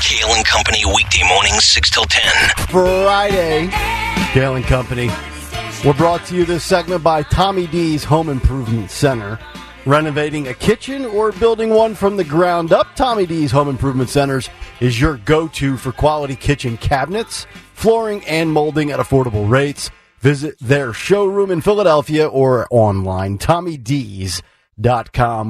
Kayal and Company weekday mornings 6 till 10. Friday, Kayal and Company. We're brought to you this segment by Tommy D's Home Improvement Center. Renovating a kitchen or building one from the ground up, Tommy D's Home Improvement Centers is your go to for quality kitchen cabinets, flooring, and molding at affordable rates. Visit their showroom in Philadelphia or online, TommyD's.com.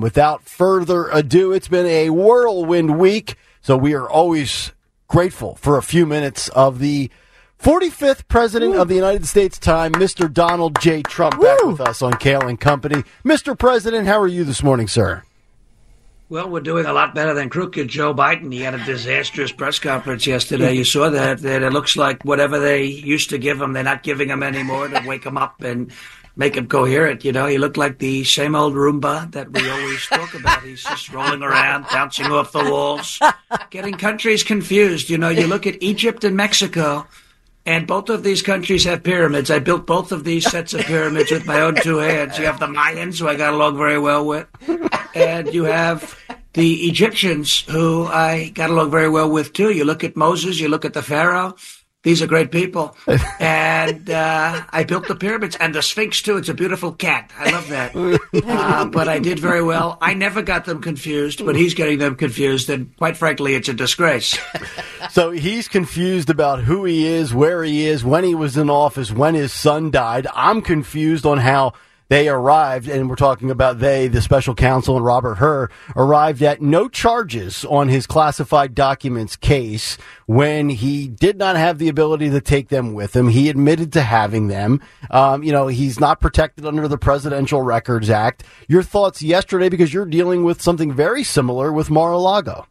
Without further ado, it's been a whirlwind week, so we are always grateful for a few minutes of the 45th President of the United States time, Mr. Donald J. Trump, back with us on Kayal and Company. Mr. President, how are you this morning, sir? Well, we're doing a lot better than crooked Joe Biden. He had a disastrous press conference yesterday. You saw that. That it looks like whatever they used to give him, they're not giving him anymore to wake him up and make him coherent. You know, he looked like the same old Roomba that we always talk about. He's just rolling around, bouncing off the walls, getting countries confused. You know, you look at Egypt and Mexico. And both of these countries have pyramids. I built both of these sets of pyramids with my own two hands. You have the Mayans, who I got along very well with, and you have the Egyptians, who I got along very well with too. You look at Moses, you look at the Pharaoh. These are great people. And uh, I built the pyramids and the Sphinx too. It's a beautiful cat. I love that. Uh, but I did very well. I never got them confused, but he's getting them confused. And quite frankly, it's a disgrace. So he's confused about who he is, where he is, when he was in office, when his son died. I'm confused on how they arrived, and we're talking about they, the special counsel and Robert Hur, arrived at no charges on his classified documents case when he did not have the ability to take them with him. He admitted to having them. Um, you know, he's not protected under the Presidential Records Act. Your thoughts yesterday, because you're dealing with something very similar with Mar-a-Lago.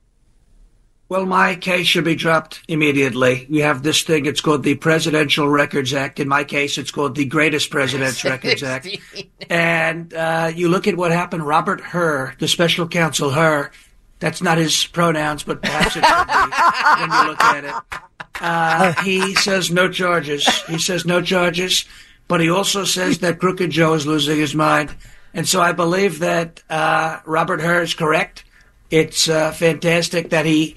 Well, my case should be dropped immediately. We have this thing, it's called the Presidential Records Act. In my case, it's called the Greatest President's Records Act. And uh, you look at what happened, Robert Hur, the special counsel Hur, that's not his pronouns, but perhaps it should be when you look at it. Uh, he says no charges. He says no charges, but he also says that Crooked Joe is losing his mind. And so I believe that uh, Robert Hur is correct. It's uh, fantastic that he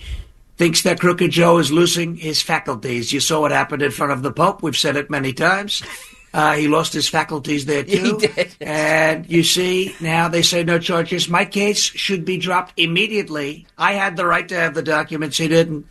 thinks that Crooked Joe is losing his faculties. You saw what happened in front of the Pope. We've said it many times. Uh, he lost his faculties there too. He did. And you see, now they say no charges. My case should be dropped immediately. I had the right to have the documents. He didn't.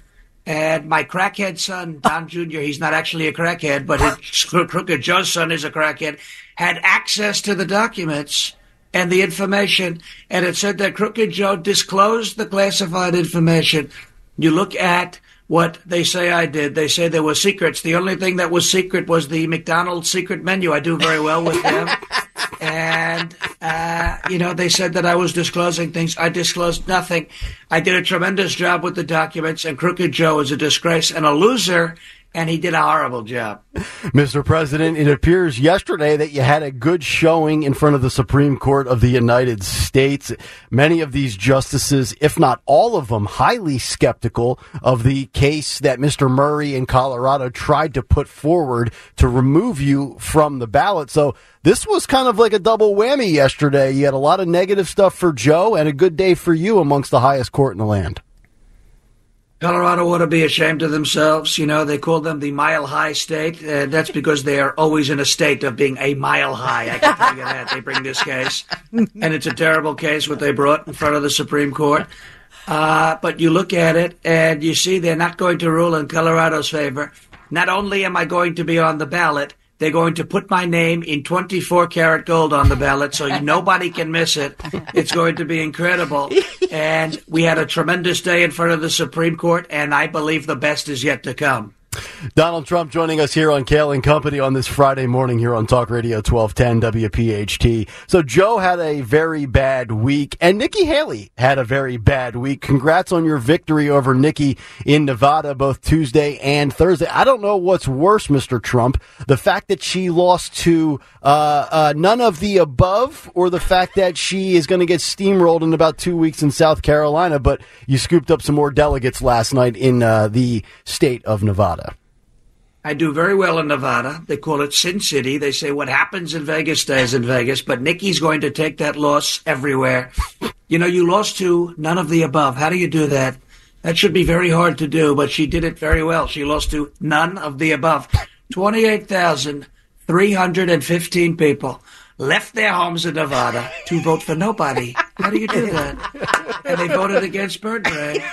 And my crackhead son, Don Jr., he's not actually a crackhead, but his Crooked Joe's son is a crackhead, had access to the documents and the information. And it said that Crooked Joe disclosed the classified information. You look at what they say I did. They say there were secrets. The only thing that was secret was the McDonald's secret menu. I do very well with them. and, uh, you know, they said that I was disclosing things. I disclosed nothing. I did a tremendous job with the documents, and Crooked Joe is a disgrace and a loser, and he did a horrible job. Mr. President, it appears yesterday that you had a good showing in front of the Supreme Court of the United States. Many of these justices, if not all of them, highly skeptical of the case that Mr. Murray in Colorado tried to put forward to remove you from the ballot. So this was kind of like a double whammy yesterday. You had a lot of negative stuff for Joe and a good day for you amongst the highest court in the land. Colorado ought to be ashamed of themselves. You know, they call them the mile high state. And that's because they are always in a state of being a mile high. I can tell you that. They bring this case. And it's a terrible case what they brought in front of the Supreme Court. Uh, but you look at it and you see they're not going to rule in Colorado's favor. Not only am I going to be on the ballot, they're going to put my name in 24 karat gold on the ballot so nobody can miss it. It's going to be incredible. And we had a tremendous day in front of the Supreme Court, and I believe the best is yet to come. Donald Trump joining us here on Kayal and Company on this Friday morning here on Talk Radio 1210 WPHT. So Joe had a very bad week and Nikki Haley had a very bad week. Congrats on your victory over Nikki in Nevada both Tuesday and Thursday. I don't know what's worse, Mr. Trump, the fact that she lost to uh, uh, none of the above or the fact that she is going to get steamrolled in about two weeks in South Carolina, but you scooped up some more delegates last night in uh, the state of Nevada. I do very well in Nevada. They call it Sin City. They say what happens in Vegas stays in Vegas, but Nikki's going to take that loss everywhere. You know, you lost to none of the above. How do you do that? That should be very hard to do, but she did it very well. She lost to none of the above. 28,315 people left their homes in Nevada to vote for nobody. How do you do that? And they voted against Bertrand,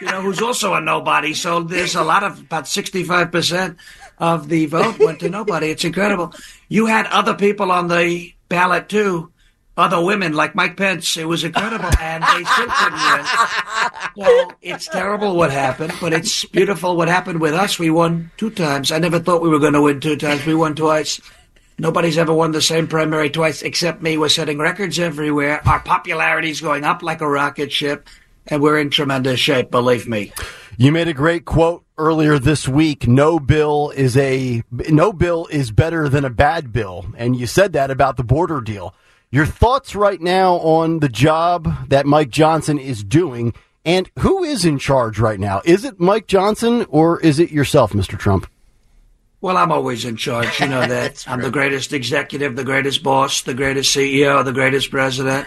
you know, who's also a nobody. So there's a lot of about 65% of the vote went to nobody. It's incredible. You had other people on the ballot too. Other women like Mike Pence. It was incredible, and they still couldn't win. So it's terrible what happened, but it's beautiful what happened with us. We won two times. I never thought we were going to win two times. We won twice. Nobody's ever won the same primary twice except me. We're setting records everywhere. Our popularity's going up like a rocket ship, and we're in tremendous shape, believe me. You made a great quote earlier this week. No bill is a no bill is better than a bad bill, and you said that about the border deal. Your thoughts right now on the job that Mike Johnson is doing, and who is in charge right now? Is it Mike Johnson or is it yourself, Mr. Trump? Well, I'm always in charge. You know that. I'm the greatest executive, the greatest boss, the greatest CEO, the greatest president,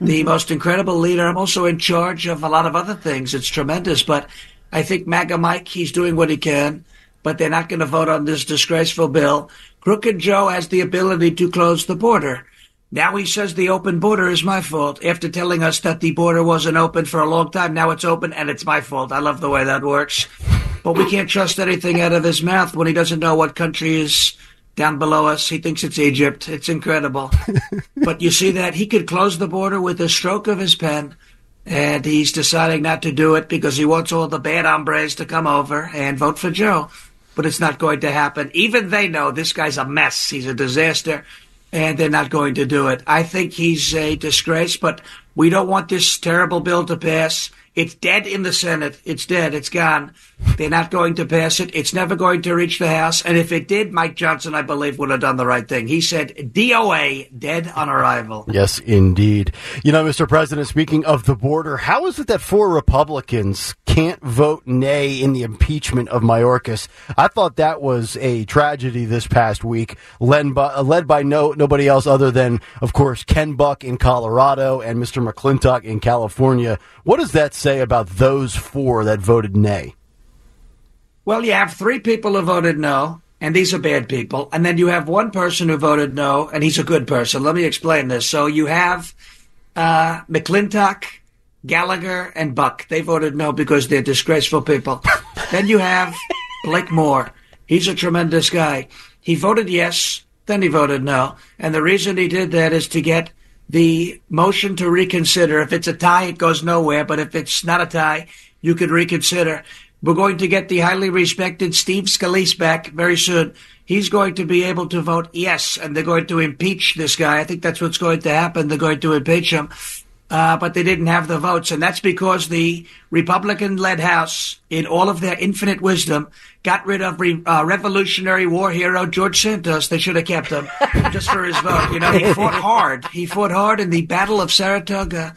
the mm-hmm. most incredible leader. I'm also in charge of a lot of other things. It's tremendous. But I think MAGA Mike, he's doing what he can, but they're not going to vote on this disgraceful bill. Crooked Joe has the ability to close the border. Now he says the open border is my fault after telling us that the border wasn't open for a long time. Now it's open and it's my fault. I love the way that works. But we can't trust anything out of his mouth when he doesn't know what country is down below us. He thinks it's Egypt. It's incredible. but you see that he could close the border with a stroke of his pen. And he's deciding not to do it because he wants all the bad hombres to come over and vote for Joe. But it's not going to happen. Even they know this guy's a mess. He's a disaster and they're not going to do it. I think he's a disgrace, but we don't want this terrible bill to pass. It's dead in the Senate. It's dead. It's gone. They're not going to pass it. It's never going to reach the House. And if it did, Mike Johnson, I believe, would have done the right thing. He said DOA, dead on arrival. Yes, indeed. You know, Mr. President, speaking of the border, how is it that four Republicans can't vote nay in the impeachment of Mayorkas? I thought that was a tragedy this past week, led by, led by no, nobody else other than, of course, Ken Buck in Colorado and Mr. McClintock in California. What does that say about those four that voted nay? Well, you have three people who voted no, and these are bad people. And then you have one person who voted no, and he's a good person. Let me explain this. So you have uh, McClintock, Gallagher, and Buck. They voted no because they're disgraceful people. then you have Blake Moore. He's a tremendous guy. He voted yes, then he voted no. And the reason he did that is to get the motion to reconsider. If it's a tie, it goes nowhere. But if it's not a tie, you could reconsider. We're going to get the highly respected Steve Scalise back very soon. He's going to be able to vote yes, and they're going to impeach this guy. I think that's what's going to happen. They're going to impeach him. Uh, but they didn't have the votes, and that's because the Republican-led House, in all of their infinite wisdom, got rid of re- uh, Revolutionary War hero George Santos. They should have kept him just for his vote. You know, he fought hard. He fought hard in the Battle of Saratoga.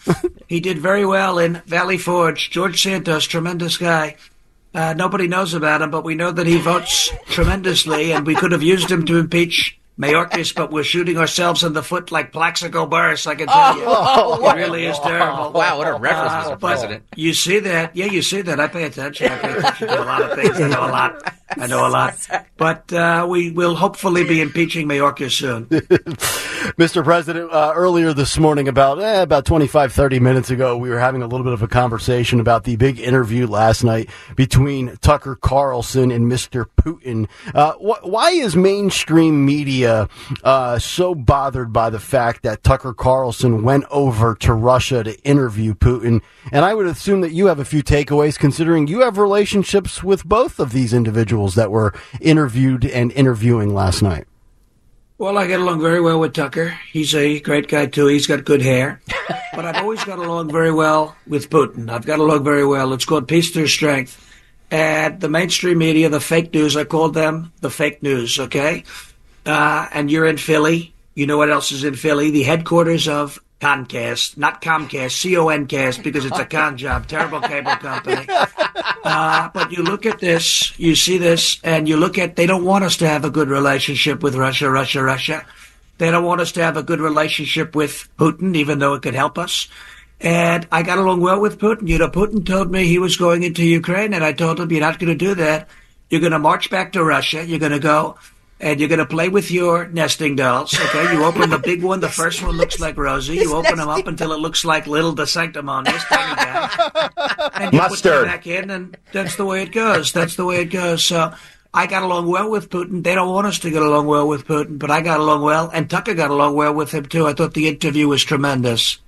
He did very well in Valley Forge. George Santos, tremendous guy. Uh, nobody knows about him, but we know that he votes tremendously, and we could have used him to impeach Mayorkas, but we're shooting ourselves in the foot like Plaxico Burress, I can tell you. Oh, it really is terrible. Wow, what a reference, Uh, Mr. President. You see that? Yeah, you see that. I pay attention. I pay attention to a lot of things. I know a lot. I know a lot. But uh, we will hopefully be impeaching Mayorkas soon. Mr. President, uh, earlier this morning, about eh, about 25, 30 minutes ago, we were having a little bit of a conversation about the big interview last night between Tucker Carlson and Mr. Putin. Uh, wh- why is mainstream media uh, so bothered by the fact that Tucker Carlson went over to Russia to interview Putin? And I would assume that you have a few takeaways, considering you have relationships with both of these individuals that were interviewed and interviewing last night. Well, I get along very well with Tucker. He's a great guy too. He's got good hair. But I've always got along very well with Putin. I've got along very well. It's called peace through strength. And the mainstream media, the fake news, I call them the fake news, okay? Uh, and you're in Philly. You know what else is in Philly? The headquarters of Comcast, not Comcast, C-O-N-cast, because it's a con job, terrible cable company. Uh, but you look at this, you see this, and you look at, they don't want us to have a good relationship with Russia, Russia, Russia. They don't want us to have a good relationship with Putin, even though it could help us. And I got along well with Putin. You know, Putin told me he was going into Ukraine, and I told him, you're not going to do that. You're going to march back to Russia. You're going to go and you're going to play with your nesting dolls. Okay, you open the big one. The first one looks like Rosie. You open them up until it looks like little the sanctimonious tiny guy, and you Mustard. put them back in, and that's the way it goes. That's the way it goes. So I got along well with Putin. They don't want us to get along well with Putin, but I got along well, and Tucker got along well with him too. I thought the interview was tremendous.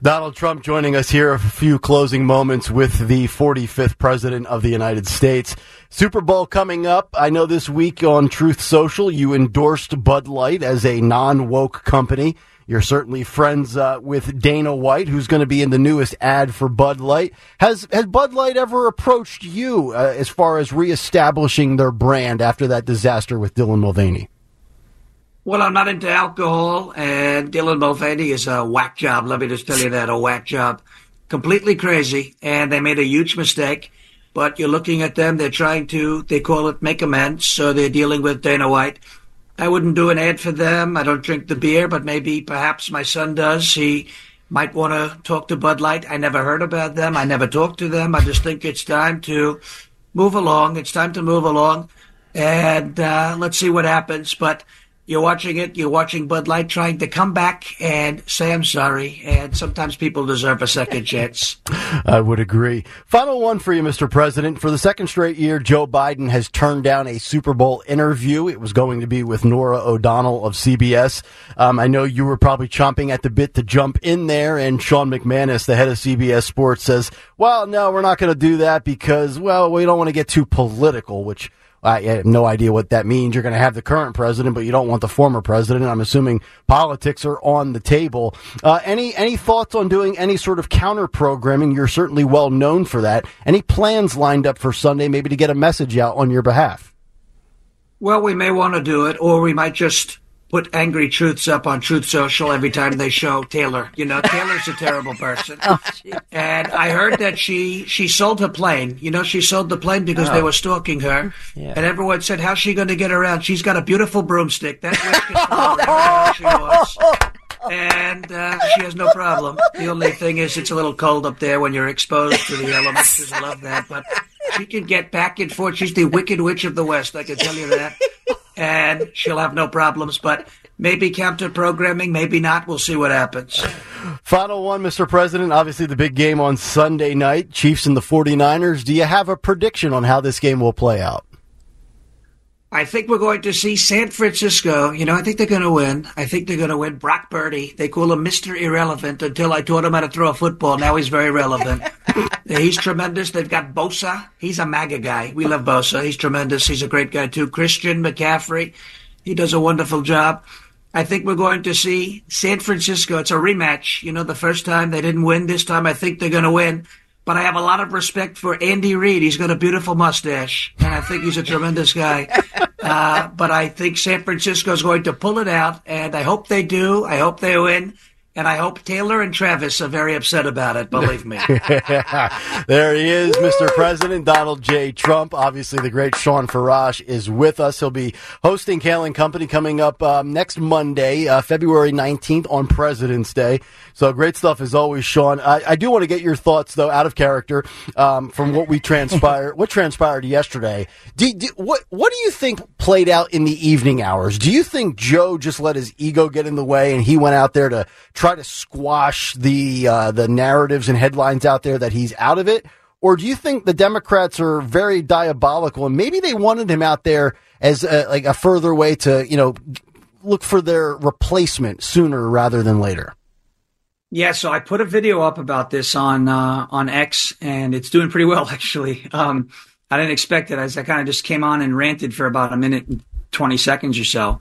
Donald Trump joining us here. A few closing moments with the 45th President of the United States. Super Bowl coming up. I know this week on Truth Social, you endorsed Bud Light as a non woke company. You're certainly friends uh, with Dana White, who's going to be in the newest ad for Bud Light. Has has Bud Light ever approached you uh, as far as reestablishing their brand after that disaster with Dylan Mulvaney? Well, I'm not into alcohol, and Dylan Mulvaney is a whack job. Let me just tell you that a whack job, completely crazy, and they made a huge mistake. But you're looking at them; they're trying to, they call it make amends. So they're dealing with Dana White. I wouldn't do an ad for them. I don't drink the beer, but maybe perhaps my son does. He might want to talk to Bud Light. I never heard about them. I never talked to them. I just think it's time to move along. It's time to move along, and uh, let's see what happens. But you're watching it. You're watching Bud Light trying to come back and say I'm sorry. And sometimes people deserve a second chance. I would agree. Final one for you, Mr. President. For the second straight year, Joe Biden has turned down a Super Bowl interview. It was going to be with Norah O'Donnell of CBS. Um, I know you were probably chomping at the bit to jump in there, and Sean McManus, the head of CBS Sports, says, "Well, no, we're not going to do that because, well, we don't want to get too political," which I have no idea what that means. You're going to have the current president, but you don't want the former president. I'm assuming politics are on the table. Uh, any any thoughts on doing any sort of counter programming? You're certainly well known for that. Any plans lined up for Sunday, maybe to get a message out on your behalf? Well, we may want to do it, or we might just put angry truths up on Truth Social every time they show Taylor. You know, Taylor's a terrible person. oh, and I heard that she she sold her plane. You know, she sold the plane because oh. they were stalking her. Yeah. And everyone said, "How's she going to get around? She's got a beautiful broomstick. That witch she wants." and uh, she has no problem. The only thing is, it's a little cold up there when you're exposed to the elements. She love that, but she can get back and forth. She's the Wicked Witch of the West. I can tell you that, and she'll have no problems. But maybe counter programming, maybe not. We'll see what happens. Final one, Mr. President. Obviously, the big game on Sunday night, Chiefs and the 49ers. Do you have a prediction on how this game will play out? I think we're going to see San Francisco. You know, I think they're going to win. I think they're going to win. Brock Purdy. They call him Mr. Irrelevant until I taught him how to throw a football. Now he's very relevant. he's tremendous. They've got Bosa. He's a MAGA guy. We love Bosa. He's tremendous. He's a great guy too. Christian McCaffrey. He does a wonderful job. I think we're going to see San Francisco. It's a rematch. You know, the first time they didn't win. This time I think they're going to win but I have a lot of respect for Andy Reid. He's got a beautiful mustache, and I think he's a tremendous guy. Uh, but I think San Francisco is going to pull it out, and I hope they do. I hope they win. And I hope Taylor and Travis are very upset about it, believe me. there he is, Mr. President Donald J. Trump. Obviously, the great Shawn Farash is with us. He'll be hosting Kayal and Company coming up um, next Monday, uh, February 19th on President's Day. So great stuff as always, Shawn. I, I do want to get your thoughts, though, out of character um, from what we transpired, what transpired yesterday. Do, do, what, what do you think played out in the evening hours? Do you think Joe just let his ego get in the way and he went out there to try to squash the uh, the narratives and headlines out there that he's out of it, or do you think the Democrats are very diabolical and maybe they wanted him out there as a, like a further way to you know look for their replacement sooner rather than later? Yeah, so I put a video up about this on uh, on X, and it's doing pretty well actually. Um, I didn't expect it. I, I kind of just came on and ranted for about a minute and twenty seconds or so.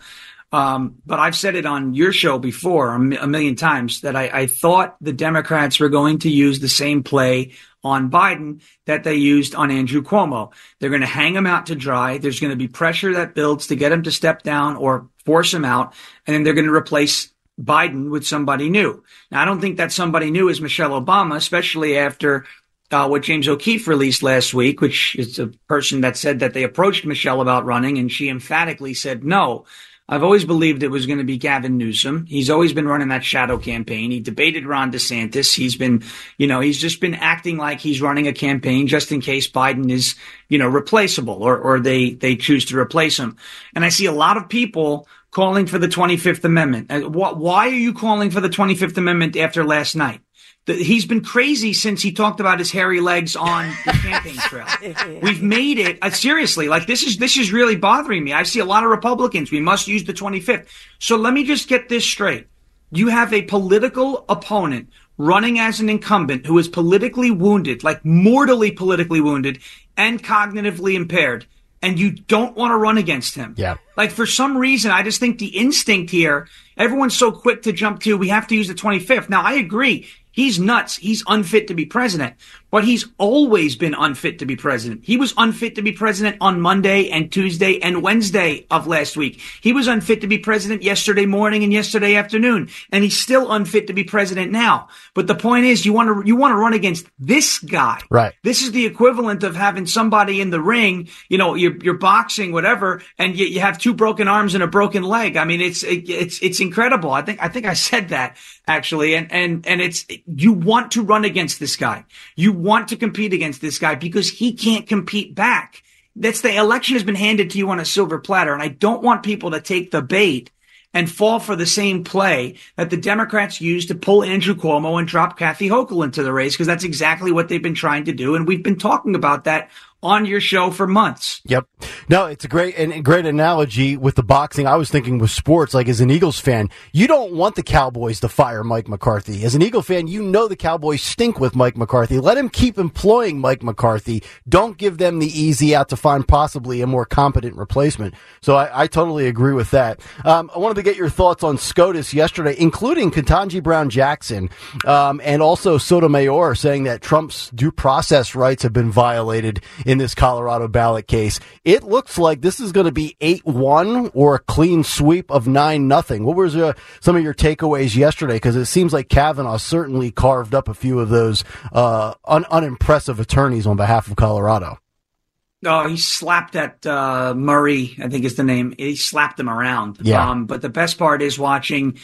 Um, but I've said it on your show before a, million times that I, I, thought the Democrats were going to use the same play on Biden that they used on Andrew Cuomo. They're going to hang him out to dry. There's going to be pressure that builds to get him to step down or force him out. And then they're going to replace Biden with somebody new. Now, I don't think that somebody new is Michelle Obama, especially after uh, what James O'Keefe released last week, which is a person that said that they approached Michelle about running and she emphatically said no. I've always believed it was going to be Gavin Newsom. He's always been running that shadow campaign. He debated Ron DeSantis. He's been, you know, he's just been acting like he's running a campaign just in case Biden is, you know, replaceable or, or they, they choose to replace him. And I see a lot of people calling for the 25th Amendment. Uh, why are you calling for the 25th Amendment after last night? He's been crazy since he talked about his hairy legs on the campaign trail. We've made it uh, seriously. Like this is this is really bothering me. I see a lot of Republicans. We must use the 25th. So let me just get this straight. You have a political opponent running as an incumbent who is politically wounded, like mortally politically wounded and cognitively impaired, and you don't want to run against him. Yeah. Like for some reason, I just think the instinct here, everyone's so quick to jump to, we have to use the 25th. Now I agree. He's nuts. He's unfit to be president but he's always been unfit to be president. He was unfit to be president on Monday and Tuesday and Wednesday of last week. He was unfit to be president yesterday morning and yesterday afternoon, and he's still unfit to be president now. But the point is, you want to you want to run against this guy. Right. This is the equivalent of having somebody in the ring. You know, you're, you're boxing, whatever, and you, you have two broken arms and a broken leg. I mean, it's it, it's it's incredible. I think I think I said that actually, and and and it's you want to run against this guy. You want to compete against this guy because he can't compete back. That's the election has been handed to you on a silver platter. And I don't want people to take the bait and fall for the same play that the Democrats used to pull Andrew Cuomo and drop Kathy Hochul into the race because that's exactly what they've been trying to do. And we've been talking about that on your show for months. Yep. No, it's a great and great analogy with the boxing. I was thinking with sports, like as an Eagles fan, you don't want the Cowboys to fire Mike McCarthy. As an Eagle fan, you know the Cowboys stink with Mike McCarthy. Let him keep employing Mike McCarthy. Don't give them the easy out to find possibly a more competent replacement. So I, I totally agree with that. Um, I wanted to get your thoughts on SCOTUS yesterday, including Ketanji Brown Jackson um, and also Sotomayor saying that Trump's due process rights have been violated in this Colorado ballot case. It looks like this is going to be 8-1 or a clean sweep of 9 nothing. What was uh, some of your takeaways yesterday? Because it seems like Kavanaugh certainly carved up a few of those uh, un- unimpressive attorneys on behalf of Colorado. Oh, he slapped that uh, Murray, I think is the name. He slapped him around. Yeah. Um, but the best part is watching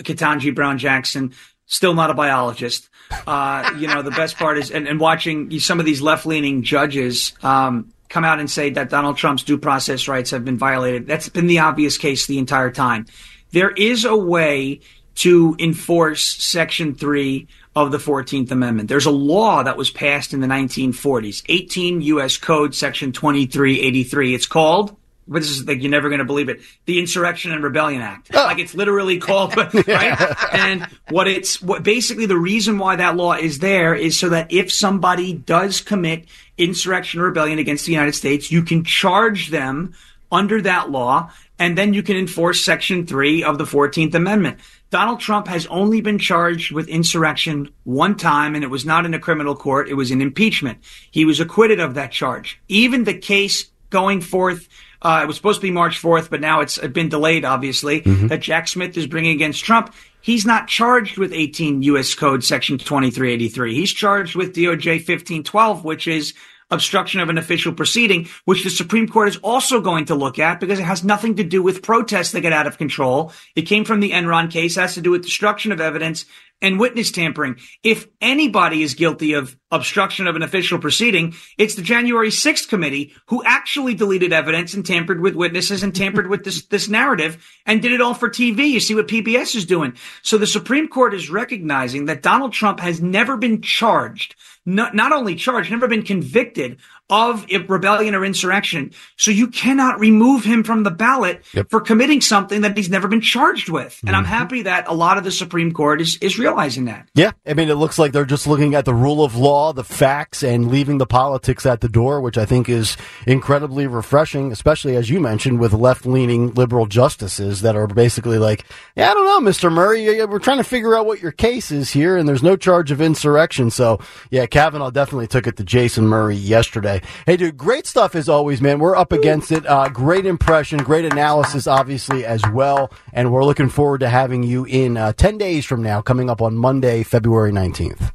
Ketanji Brown Jackson, still not a biologist, uh, you know, the best part is, and, and watching some of these left leaning judges um, come out and say that Donald Trump's due process rights have been violated. That's been the obvious case the entire time. There is a way to enforce Section 3 of the 14th Amendment. There's a law that was passed in the 1940s, 18 U.S. Code Section 2383. It's called but this is like you're never going to believe it. The Insurrection and Rebellion Act, oh. like it's literally called, right? and what it's what basically the reason why that law is there is so that if somebody does commit insurrection or rebellion against the United States, you can charge them under that law, and then you can enforce Section three of the Fourteenth Amendment. Donald Trump has only been charged with insurrection one time, and it was not in a criminal court. It was in impeachment. He was acquitted of that charge. Even the case going forth uh, it was supposed to be March 4th, but now it's been delayed, obviously, mm-hmm. that Jack Smith is bringing against Trump. He's not charged with 18 U.S. Code Section 2383. He's charged with DOJ 1512, which is obstruction of an official proceeding, which the Supreme Court is also going to look at because it has nothing to do with protests that get out of control. It came from the Enron case, has to do with destruction of evidence and witness tampering. If anybody is guilty of obstruction of an official proceeding, it's the January 6th committee who actually deleted evidence and tampered with witnesses and tampered with this, this narrative and did it all for TV. You see what PBS is doing. So the Supreme Court is recognizing that Donald Trump has never been charged, not, not only charged, never been convicted of rebellion or insurrection. So you cannot remove him from the ballot yep. for committing something that he's never been charged with. And mm-hmm. I'm happy that a lot of the Supreme Court is, is realizing that. Yeah. I mean, it looks like they're just looking at the rule of law, the facts, and leaving the politics at the door, which I think is incredibly refreshing, especially as you mentioned with left leaning liberal justices that are basically like, yeah, I don't know, Mr. Murray, we're trying to figure out what your case is here, and there's no charge of insurrection. So, yeah, Kavanaugh definitely took it to Jason Murray yesterday. Hey, dude, great stuff as always, man. We're up against it. Uh, great impression, great analysis, obviously, as well. And we're looking forward to having you in uh, 10 days from now, coming up on Monday, February 19th.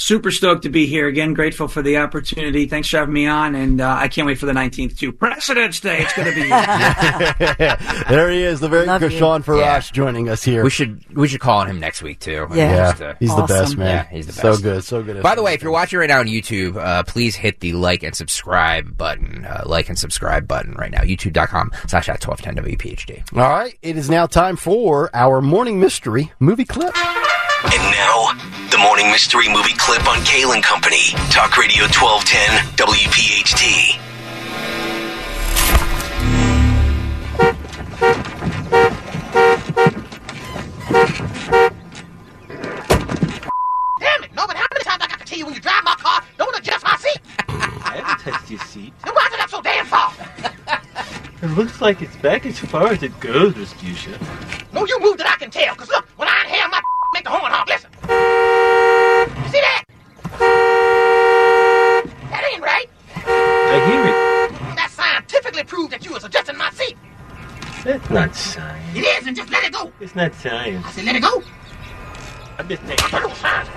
Super stoked to be here again. Grateful for the opportunity. Thanks for having me on, and uh, I can't wait for the 19th too. President's Day. It's going to be. there he is, the very Love good you. Shawn Farash joining us here. We should we should call on him next week too. Yeah. yeah, Just, uh, he's the best man. Yeah, he's the best. So best. good, so good. By the way, if you're watching right now on YouTube, uh, please hit the like and subscribe button. Uh, like and subscribe button right now. YouTube.com slash at 1210 WPHT. all right, it is now time for our morning mystery movie clip. And now, the morning mystery movie clip on Kayal and Company. Talk Radio 1210 WPHT. Damn it, Norbit, how many times I got to tell you when you drive my car, don't adjust my seat? I haven't touched your seat. Then why is it up so damn soft? It looks like it's back as far as it goes, Miss Fuchsia. No, you moved it, I can tell. Cause look, when I inhale, my make the horn honk. Listen. You see that? That ain't right. I hear it. That scientifically proved that you was adjusting my seat. That's not science. It is, and just let it go. It's not science. I said, let it go. I'm just I thought it science.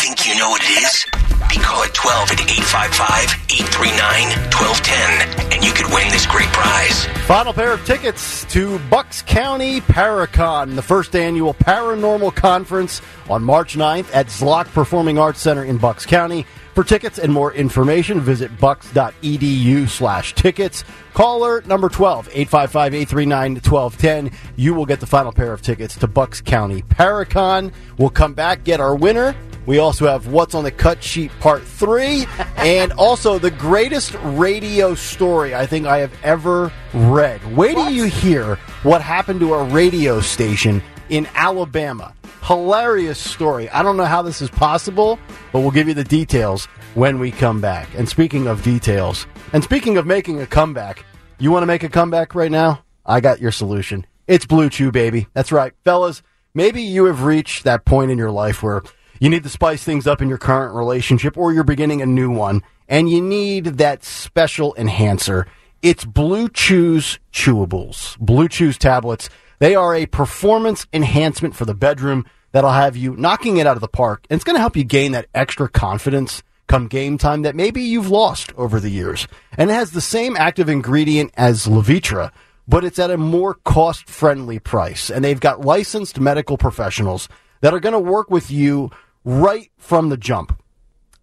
Think you know what it is? Be call at 12 at 855-839-1210 and you could win this great prize. Final pair of tickets to Bucks County Paracon, the first annual paranormal conference on March 9th at Zlock Performing Arts Center in Bucks County. For tickets and more information, visit bucks.edu slash tickets. Caller number 12, 855-839-1210. You will get the final pair of tickets to Bucks County Paracon. We'll come back, get our winner. We also have What's on the Cut Sheet Part 3 and also the greatest radio story I think I have ever read. Wait till you hear what happened to a radio station in Alabama. Hilarious story. I don't know how this is possible, but we'll give you the details when we come back. And speaking of details, and speaking of making a comeback, you want to make a comeback right now? I got your solution. It's Blue Chew, baby. That's right. Fellas, maybe you have reached that point in your life where you need to spice things up in your current relationship or you're beginning a new one and you need that special enhancer. It's Blue Chew's Chewables. Blue Chew's tablets. They are a performance enhancement for the bedroom that'll have you knocking it out of the park. And it's going to help you gain that extra confidence come game time that maybe you've lost over the years. And it has the same active ingredient as Levitra, but it's at a more cost friendly price. And they've got licensed medical professionals that are going to work with you right from the jump.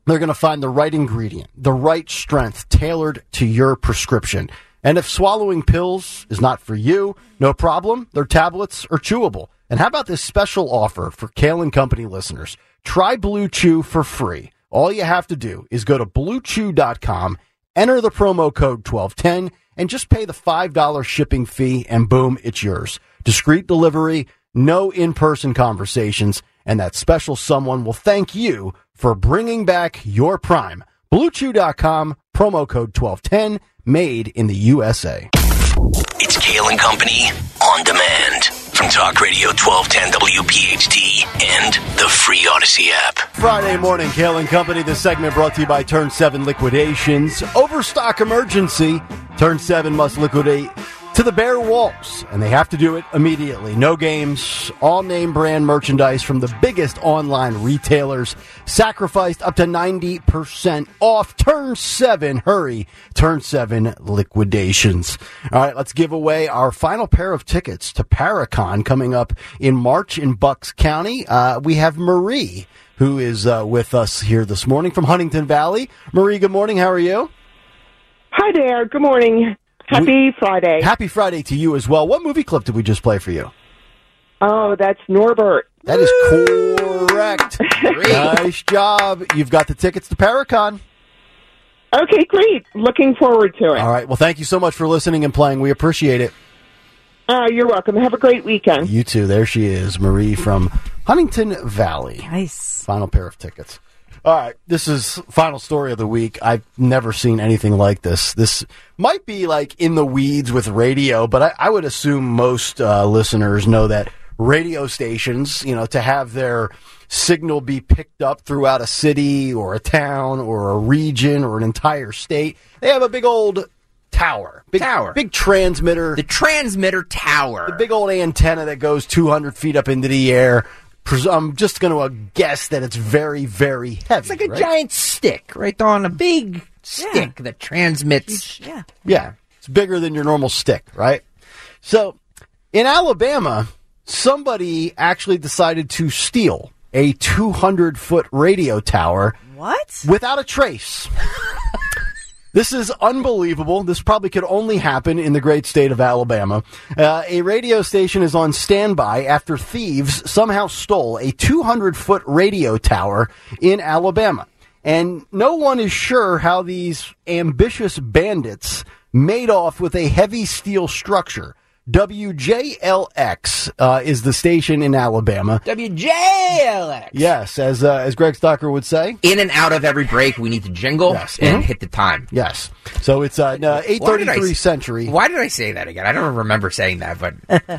They're going to find the right ingredient, the right strength tailored to your prescription. And if swallowing pills is not for you, no problem. Their tablets are chewable. And how about this special offer for Kayal and Company listeners? Try Blue Chew for free. All you have to do is go to bluechew.com, enter the promo code 1210, and just pay the $5 shipping fee, and boom, it's yours. Discreet delivery, no in person conversations, and that special someone will thank you for bringing back your prime. BlueChew.com, promo code 1210, made in the USA. It's Kayal and Company on demand from Talk Radio 1210 WPHT and the free Audacy app. Friday morning, Kayal and Company. This segment brought to you by Turn 7 Liquidations. Overstock emergency. Turn 7 must liquidate to the bare walls, and they have to do it immediately. No games, all name brand merchandise from the biggest online retailers. Sacrificed up to 90% off. Turn 7, hurry. Turn 7 liquidations. All right, let's give away our final pair of tickets to Paracon coming up in March in Bucks County. Uh, we have Marie who is uh, with us here this morning from Huntingdon Valley. Marie, good morning. How are you? Hi there. Good morning. Happy Friday. Happy Friday to you as well. What movie clip did we just play for you? oh, that's Norbit. That is correct. nice job. You've got the tickets to Paracon. Okay, great. Looking forward to it. All right. Well, thank you so much for listening and playing. We appreciate it. Uh, you're welcome. Have a great weekend. You too. There she is, Marie from Huntingdon Valley. Nice. Final pair of tickets. All right, this is final story of the week. I've never seen anything like this. This might be like in the weeds with radio, but I, I would assume most uh, listeners know that radio stations, you know, to have their signal be picked up throughout a city or a town or a region or an entire state, they have a big old tower, big Tower. big transmitter The transmitter tower. the big old antenna that goes 200 feet up into the air. Pres- I'm just going to uh, guess that it's very, very heavy. It's like a right? giant stick, right on a big stick that transmits. Yeah. Yeah, it's bigger than your normal stick, right? So, in Alabama, somebody actually decided to steal a 200 foot radio tower What? without a trace. This is unbelievable. This probably could only happen in the great state of Alabama. Uh, a radio station is on standby after thieves somehow stole a 200 foot radio tower in Alabama. And no one is sure how these ambitious bandits made off with a heavy steel structure. WJLX uh, is the station in Alabama. WJLX. Yes, as uh, as Greg Stocker would say. In and out of every break, we need to jingle Yes. and Mhm. hit the time. Yes. So it's uh, Why eight did I century. Why did I say that again? I don't remember saying that, but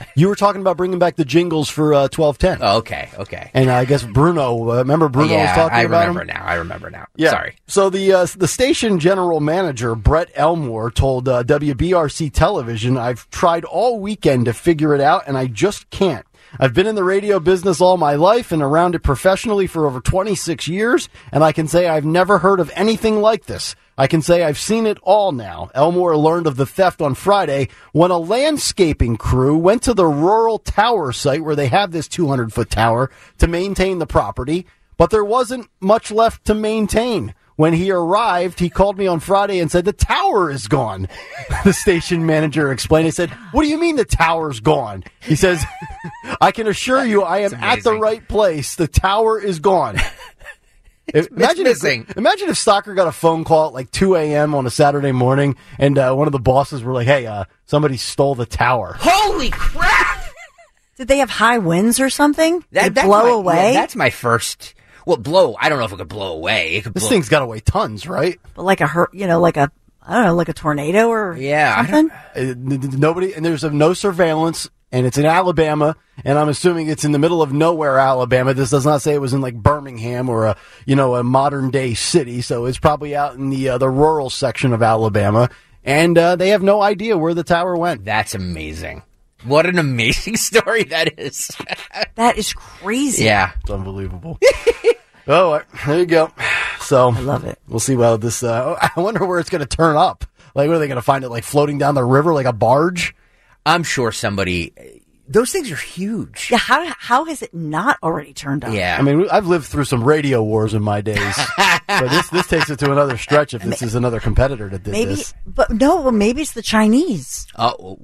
You were talking about bringing back the jingles for uh, twelve ten, oh, okay, okay. and I guess Bruno. Uh, remember Bruno yeah, was talking I about I remember him. now. I remember now. Yeah. Sorry. So the uh, the station general manager Brett Elmore told uh, WBRC Television, "I've tried all weekend to figure it out, and I just can't. I've been in the radio business all my life and around it professionally for over 26 years, and I can say I've never heard of anything like this. I can say I've seen it all now. Elmore learned of the theft on Friday when a landscaping crew went to the rural tower site where they have this 200 foot tower to maintain the property, but there wasn't much left to maintain. When he arrived, he called me on Friday and said, The tower is gone. the station manager explained. He said, What do you mean the tower's gone? He says, I can assure you I am at the right place. The tower is gone. If- imagine missing. If, imagine if Stocker got a phone call at like 2 a.m. on a Saturday morning and uh, one of the bosses were like, hey, uh, somebody stole the tower. Holy crap! Did they have high winds or something? That, Did that's blow my, away? yeah, that's my first. Well, blow. I don't know if it could blow away. It could This blow. thing's got to weigh tons, right? but like a hur- you know, like a I don't know, like a tornado or Yeah, something. Uh, n- n- nobody, and there's no surveillance, and it's in Alabama, and I'm assuming it's in the middle of nowhere, Alabama. This does not say it was in like Birmingham or a you know a modern day city, so it's probably out in the uh, the rural section of Alabama, and uh, they have no idea where the tower went. That's amazing. What an amazing story that is. That is crazy. yeah. It's unbelievable. oh, there you go. So I love it. We'll see how this. Uh, I wonder where it's going to turn up. Like, what are they going to find it like floating down the river like a barge? I'm sure somebody. Those things are huge. Yeah, how how has it not already turned up? Yeah. I mean, I've lived through some radio wars in my days, but this this takes it to another stretch. If this is another competitor that did maybe, this, but no, well, maybe it's the Chinese, Oh,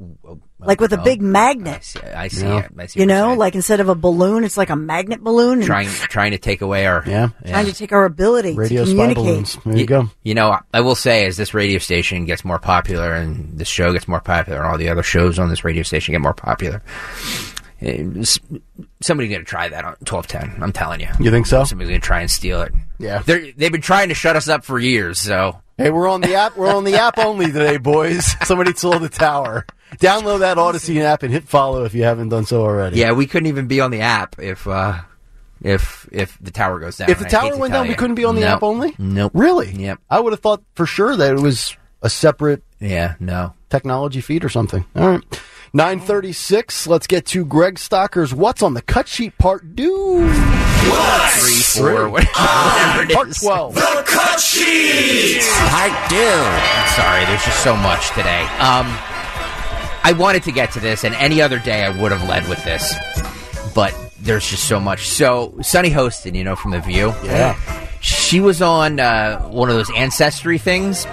like with a oh, big I magnet. see. I see. Yeah. it. I see You know, saying. like instead of a balloon, it's like a magnet balloon, trying trying to take away our yeah, trying to take our ability radio to spy communicate. balloons. There you go. You know, I will say, as this radio station gets more popular and this show gets more popular, and all the other shows on this radio station get more popular, eh, somebody's going to try that on twelve ten. I'm telling you. You think so? Somebody's going to try and steal it. Yeah. They're, they've been trying to shut us up for years. So Hey, we're on the app. We're on the app only today, boys. Somebody stole the tower. Download that Audacy app and hit follow if you haven't done so already. yeah, we couldn't even be on the app if uh, if if the tower goes down. If the I tower to went tell down, we couldn't be on the Nope. app only. Nope. Really? Yep. I would have thought for sure that it was a separate Yeah. No. technology feed or something. All right. 936. Let's get to Greg Stocker's What's on the Cut Sheet Part 2. Three, four, whatever it Part is. 12. I do. I'm sorry, there's just so much today. Um, I wanted to get to this, and any other day I would have led with this, but there's just so much. So, Sunny Hostin, you know, from The View. Yeah. She was on uh, one of those ancestry things,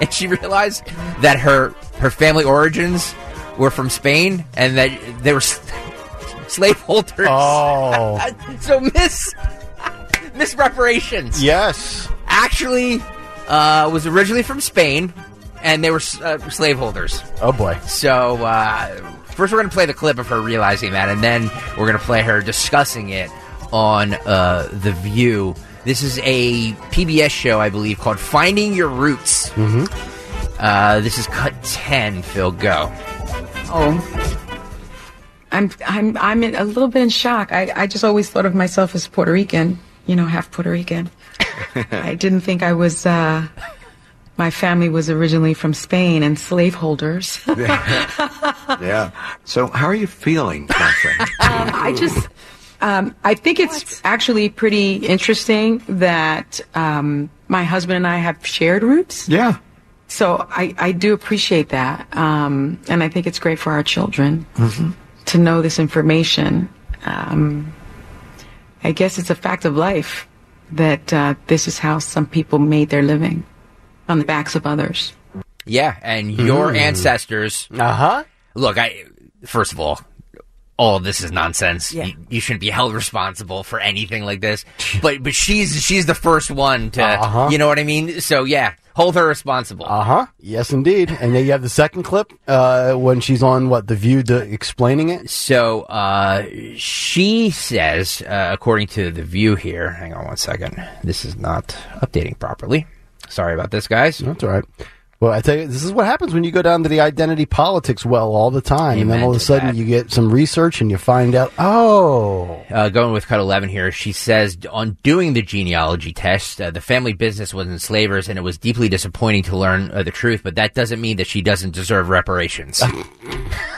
and she realized that her her family origins were from Spain, and that they were slaveholders. Oh. so miss misreparations yes. actually uh, was originally from Spain, and they were uh, slaveholders. Oh, boy. So uh, first, we're going to play the clip of her realizing that, and then we're going to play her discussing it on uh, the View. This is a PBS show, I believe, called "Finding Your Roots." Mm-hmm. Uh, this is cut ten. Phil, go. Oh. I'm I'm I'm in, a little bit in shock. I, I just always thought of myself as Puerto Rican, you know, half Puerto Rican. I didn't think I was uh, my family was originally from Spain and slaveholders. Yeah. So, how are you feeling, Catherine? Um, I just, um, I think it's actually pretty interesting that um, my husband and I have shared roots. yeah. So I, I do appreciate that. Um, and I think it's great for our children Mm-hmm. to know this information. Um, I guess it's a fact of life that uh, this is how some people made their living on the backs of others. Yeah, and your Mm. ancestors. Uh huh. Look, I first of all, all of this is nonsense. Yeah. You, you shouldn't be held responsible for anything like this. But but she's she's the first one to, Uh-huh. you know what I mean. So yeah, hold her responsible. Uh huh. Yes, indeed. And then you have the second clip uh, when she's on what the View to explaining it. So uh, she says, uh, according to the View here. Hang on one second. This is not updating properly. Sorry about this, guys. That's all right. Well, I tell you, this is what happens when you go down to the identity politics well all the time, and then all of a sudden that. you get some research and you find out, oh, Uh, going with cut 11 here, she says on doing the genealogy test, uh, the family business was enslavers and it was deeply disappointing to learn uh, the truth, but that doesn't mean that she doesn't deserve reparations.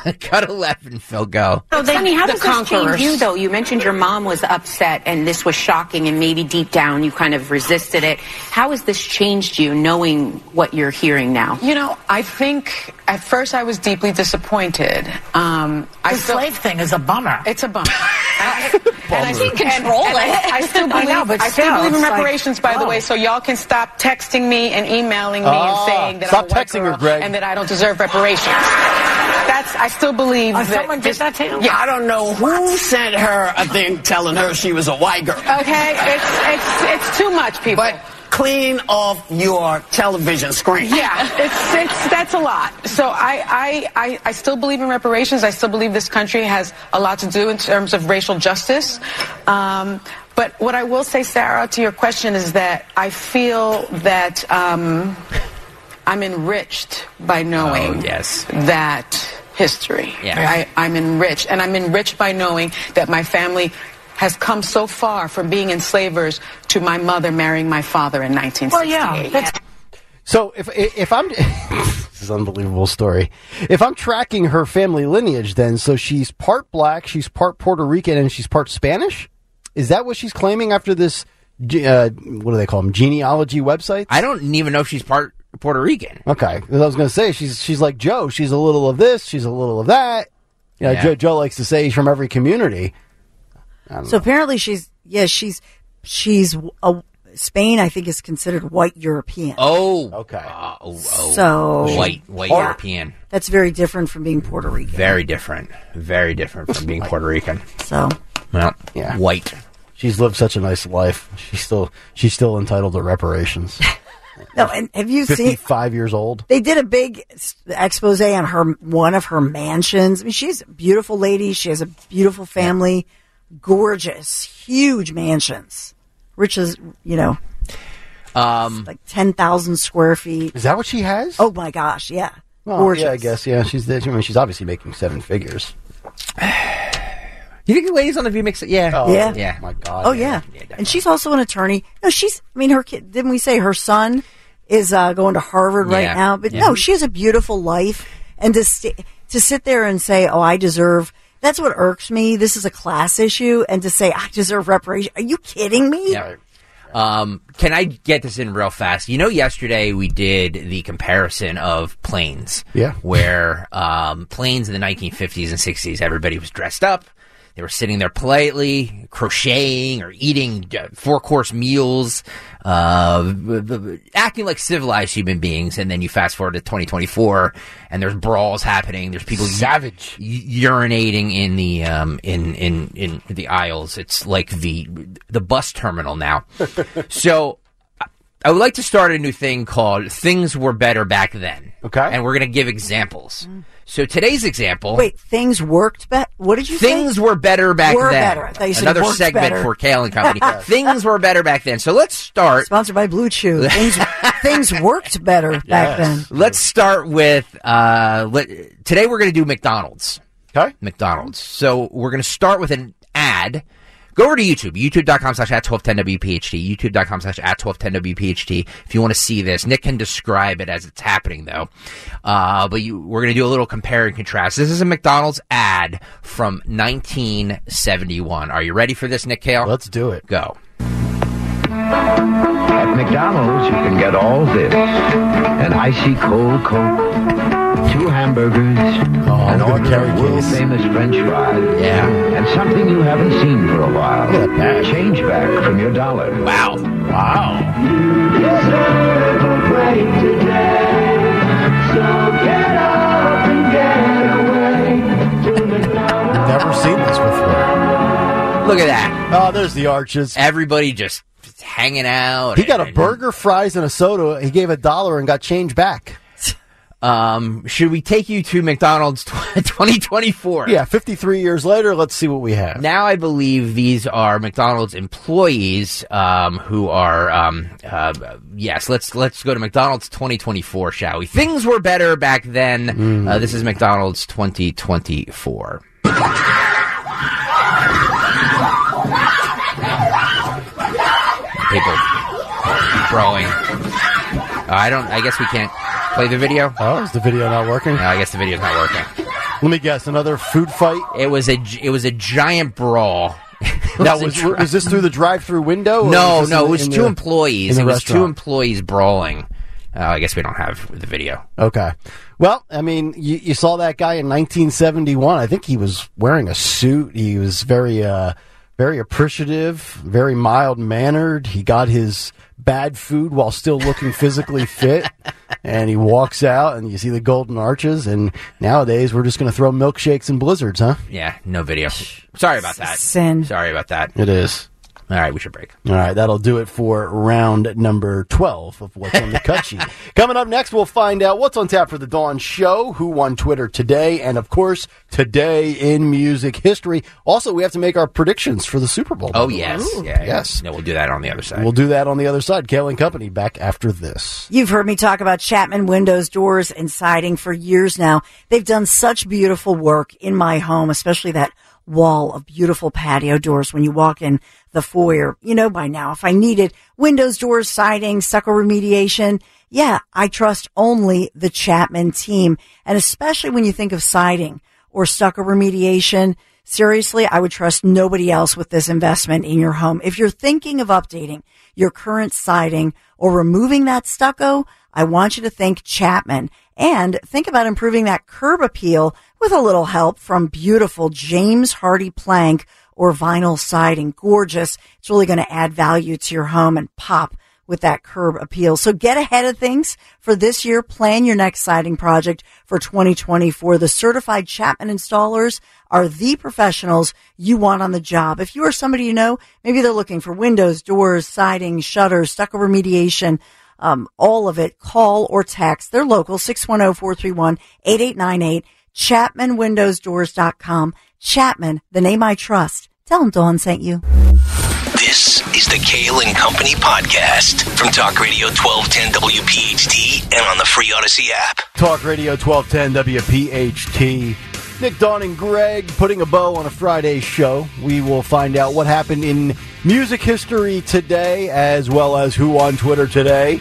cut 11, Phil, go. So they, Sonny, how the does this conquerors. change you, though? You mentioned your mom was upset and this was shocking, and maybe deep down you kind of resisted it. How has this changed you, knowing what you're hearing now? You know, I think at first I was deeply disappointed. Um, I The still- slave thing is a bummer. It's a bummer. and I, You can control and I, it. I still I believe. know, but I still still, believe in it's like, reparations, by the oh. way. So y'all can stop texting me and emailing me Ah, and saying that stop I'm a white texting her, Greg. and that I don't deserve reparations. That's. I still believe Oh, that. someone did that to you? Yeah. I don't know who sent her a thing telling her she was a white girl. Okay. It's it's it's too much, people. But clean off your television screen. Yeah, it's, it's that's a lot. So I, I, I, I still believe in reparations. I still believe this country has a lot to do in terms of racial justice. Um, but what I will say, Sarah, to your question is that I feel that um, I'm enriched by knowing Oh, yes. that history. Yeah. I, I'm enriched, and I'm enriched by knowing that my family has come so far from being enslavers to my mother marrying my father in 1968. Well, yeah. That's, So if if I'm this is an unbelievable story. If I'm tracking her family lineage, then so she's part black, she's part Puerto Rican, and she's part Spanish. Is that what she's claiming after this? Uh, what do they call them? Genealogy website? I don't even know if she's part Puerto Rican. Okay, I was going to say she's she's like Joe. She's a little of this, she's a little of that. You know, Yeah. Joe, Joe likes to say he's from every community. So apparently she's yeah she's she's a, Spain I think is considered white European. Oh, Okay. uh, oh, oh. So- white, white Or- European. That's very different from being Puerto Rican. Very different. Very different from being Puerto Rican. So Well, Yeah. white. She's lived such a nice life. She's still she's still entitled to reparations. no, and have you Fifty seen? five years old. They did a big expose on her one of her mansions. I mean, she's a beautiful lady. She has a beautiful family, gorgeous, huge mansions, rich as you know, Um, like ten thousand square feet. Is that what she has? Oh my gosh, yeah, Well, gorgeous. yeah, I guess. Yeah, she's. I mean, she's obviously making seven figures. you think the ladies on the view mix? Yeah. Oh, Yeah. Yeah. My God. Oh yeah, and she's also an attorney. No, she's. I mean, her kid. Didn't we say her son is uh, going to Harvard right now? But Yeah. no, she has a beautiful life, and to st- to sit there and say, "Oh, I deserve." That's what irks me. This is a class issue, and to say I deserve reparation. Are you kidding me? Yeah. Um, can I get this in real fast? You know, yesterday we did the comparison of planes. Yeah. Where um, planes in the 1950s and 60s, everybody was dressed up. They were sitting there politely, crocheting or eating uh, four course meals, uh, acting like civilized human beings. And then you fast forward to 2024, and there's brawls happening. There's people Savage. u- urinating in the um, in in in the aisles. It's like the the bus terminal now. so I would like to start a new thing called "Things Were Better Back Then." Okay. and we're going to give examples. So today's example. Wait, things worked better. What did you say? Things say? were better back Were then. better. I thought you said Another worked segment better. for Kayal and Company. Things were better back then. So let's start. Sponsored by BlueChew. Things things worked better back then. Let's start with uh, let, today. We're going to do McDonald's. Okay. McDonald's. So we're going to start with an ad Go over to YouTube, youtube.com slash at 1210WPHT, youtube.com slash at 1210WPHT. If you want to see this, Nick can describe it as it's happening though. Uh, but you, we're going to do a little compare and contrast. This is a McDonald's ad from 1971. Are you ready for this, Nick Kayal? Let's do it. Go. At McDonald's, you can get all this an icy cold Coke, hamburgers, an order of world famous French fries, yeah. and something you haven't seen for a while. Change back from your dollar. Wow. Wow. Never seen this before. Look at that. Oh, there's the arches. Everybody just hanging out. He got a burger, fries, and a soda. He gave a dollar and got change back. Um, should we take you to McDonald's 2024? Yeah, 53 years later, let's see what we have. Now I believe these are McDonald's employees um, who are um, uh, yes. Let's let's go to McDonald's 2024, shall we? Things were better back then. Uh, this is McDonald's 2024. People growing. Uh, I don't. I guess we can't play the video. Oh, is the video not working? No, I guess the video's not working. Let me guess, another food fight? It was a it was a giant brawl. That was, dri- was this through the drive-through window? or no, this no, in- it was in two the- employees. in It the was two restaurant? employees brawling. Uh, I guess we don't have the video. Okay. Well, I mean, you, you saw that guy in 1971. I think he was wearing a suit. He was very, uh, very appreciative, very mild mannered. He got his bad food while still looking physically fit. And he walks out, and you see the golden arches. And nowadays, we're just going to throw milkshakes and blizzards, huh? Yeah, no video. Sorry about that. Sin. Sorry about that. It is. All right, we should break. All right, that'll do it for round number 12 of What's on the Cut Sheet. Coming up next, we'll find out what's on tap for the Dawn Show, who won Twitter today, and of course, today in music history. Also, we have to make our predictions for the Super Bowl. Oh yes, yeah, yes. No, we'll do that on the other side. We'll do that on the other side. Kayal and Company back after this. You've heard me talk about Chapman windows, doors, and siding for years now. They've done such beautiful work in my home, especially that wall of beautiful patio doors when you walk in the foyer. You know by now, if I needed windows, doors, siding, stucco remediation, yeah, I trust only the Chapman team. And especially when you think of siding or stucco remediation, seriously, I would trust nobody else with this investment in your home. If you're thinking of updating your current siding or removing that stucco, I want you to think Chapman and think about improving that curb appeal with a little help from beautiful James Hardie plank or vinyl siding. Gorgeous. It's really going to add value to your home and pop with that curb appeal. So get ahead of things for this year. Plan your next siding project for 2024. The certified Chapman installers are the professionals you want on the job. If you are somebody you know, maybe they're looking for windows, doors, siding, shutters, stucco remediation, um, all of it, call or text. They're local, 610-431-8898, chapmanwindowsdoors.com. Chapman, the name I trust. Tell them Dawn sent you. This is the Kayal and Company podcast from Talk Radio 1210 WPHT and on the free Audacy app. Talk Radio 1210 WPHT. Nick, Dawn, and Greg putting a bow on a Friday show. We will find out what happened in music history today, as well as who on Twitter today,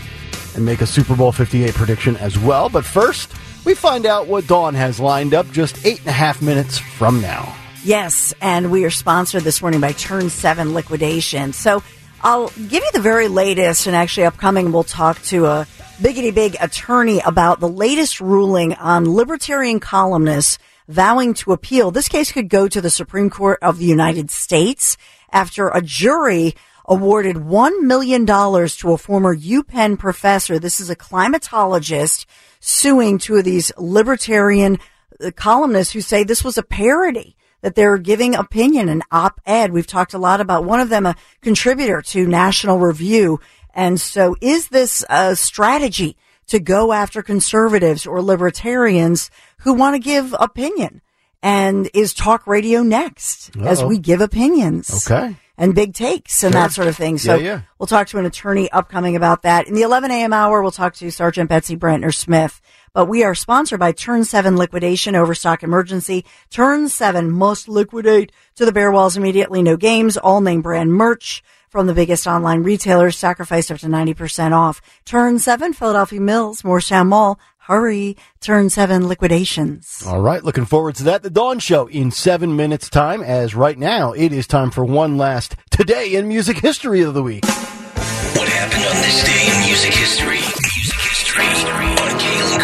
and make a Super Bowl 58 prediction as well. But first, we find out what Dawn has lined up just eight and a half minutes from now. Yes, and we are sponsored this morning by Turn 7 Liquidation. So I'll give you the very latest, and actually upcoming, we'll talk to a biggity big attorney about the latest ruling on libertarian columnists vowing to appeal. This case could go to the Supreme Court of the United States after a jury awarded $1 million to a former UPenn professor. This is a climatologist suing two of these libertarian uh, columnists who say this was a parody that they're giving opinion and op-ed. We've talked a lot about one of them, a contributor to National Review. And so is this a strategy to go after conservatives or libertarians who want to give opinion? And is talk radio next as Uh-oh. we give opinions? Okay. And big takes and Sure. that sort of thing. So Yeah, yeah. we'll talk to an attorney upcoming about that. In the 11 a.m. hour, we'll talk to Sergeant Betsy Brantner Smith. But we are sponsored by Turn 7 Liquidation Overstock Emergency. Turn 7 must liquidate to the bare walls immediately. No games, all name brand merch from the biggest online retailers. Sacrifice up to 90% off. Turn 7 Philadelphia Mills, Moorestown Mall. Hurry. Turn 7 Liquidations. All right, looking forward to that. The Dawn Show in seven minutes' time, as right now it is time for one last Today in Music History of the Week. What happened on this day in music history? Music history on Kayal and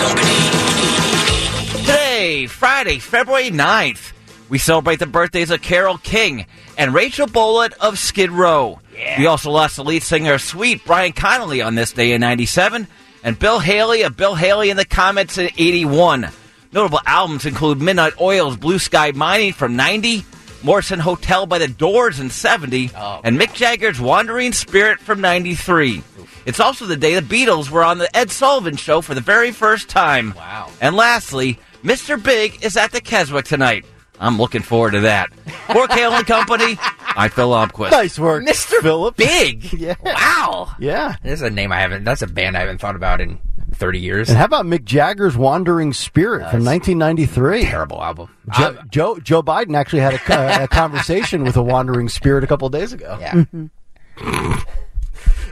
Company. Today, Friday, February 9th, we celebrate the birthdays of Carole King and Rachel Bolan of Skid Row. We also lost the lead singer of Sweet, Brian Connolly, on this day in 97, and Bill Haley of Bill Haley in the Comets in 81. Notable albums include Midnight Oil's Blue Sky Mining from 90, Morrison Hotel by the Doors in 70, and Mick Jagger's Wandering Spirit from 93. It's also the day the Beatles were on the Ed Sullivan Show for the very first time. Wow. And lastly, Mr. Big is at the Keswick tonight. I'm looking forward to that. For Kayal and Company, I'm Phil Lomquist. Nice work, Mr. Philip. Big. Yeah. Wow. Yeah. This is a name I haven't. That's a band I haven't thought about in 30 years. And how about Mick Jagger's Wandering Spirit from 1993? Terrible album. Joe, Joe, Joe Biden actually had a, a conversation with a Wandering Spirit a couple days ago. Yeah. Mm-hmm.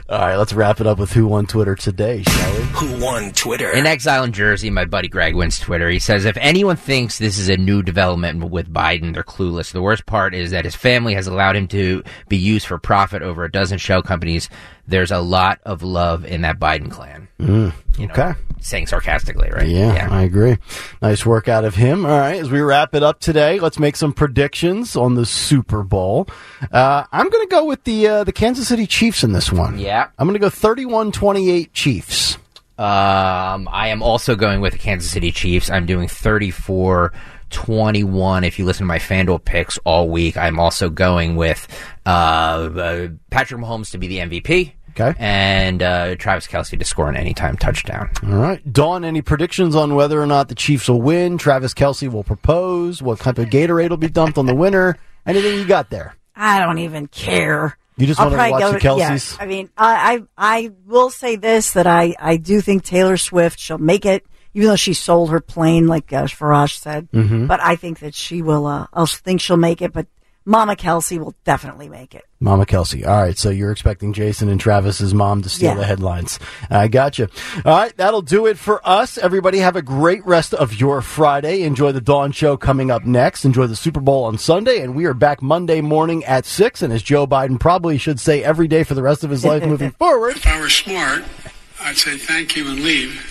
All right, let's wrap it up with Who Won Twitter today, shall we? Who won Twitter? In exile in Jersey, my buddy Greg wins Twitter. He says, if anyone thinks this is a new development with Biden, they're clueless. The worst part is that his family has allowed him to be used for profit over a dozen shell companies. There's a lot of love in that Biden clan. Mm, You know, okay. Saying sarcastically, right? Yeah, I agree. Nice work out of him. All right, as we wrap it up today, let's make some predictions on the Super Bowl. Uh, I'm going to go with the uh, the Kansas City Chiefs in this one. Yeah. I'm going to go 31-28 Chiefs. Um, I am also going with the Kansas City Chiefs. I'm doing 34 21. If you listen to my FanDuel picks all week, I'm also going with uh, uh, Patrick Mahomes to be the MVP. Okay. And uh, Travis Kelce to score an anytime touchdown. All right, Dawn. Any predictions on whether or not the Chiefs will win? Travis Kelce will propose. What type of Gatorade will be dumped on the winner? Anything you got there? I don't even care. You just I'll wanna probably watch go the to- yeah. Kelces? I mean, I, I I will say this that I I do think Taylor Swift she'll make it, even though she sold her plane like uh, Farash said. Mhm. But I think that she will. Uh, I'll think she'll make it, but Mama Kelce will definitely make it. Mama Kelce. All right, so you're expecting Jason and Travis's mom to steal Yeah. the headlines. I gotcha. All right, that'll do it for us. Everybody have a great rest of your Friday. Enjoy the Dawn Show coming up next. Enjoy the Super Bowl on Sunday, and we are back Monday morning at 6. And as Joe Biden probably should say every day for the rest of his life moving forward, If I were smart, I'd say thank you and leave.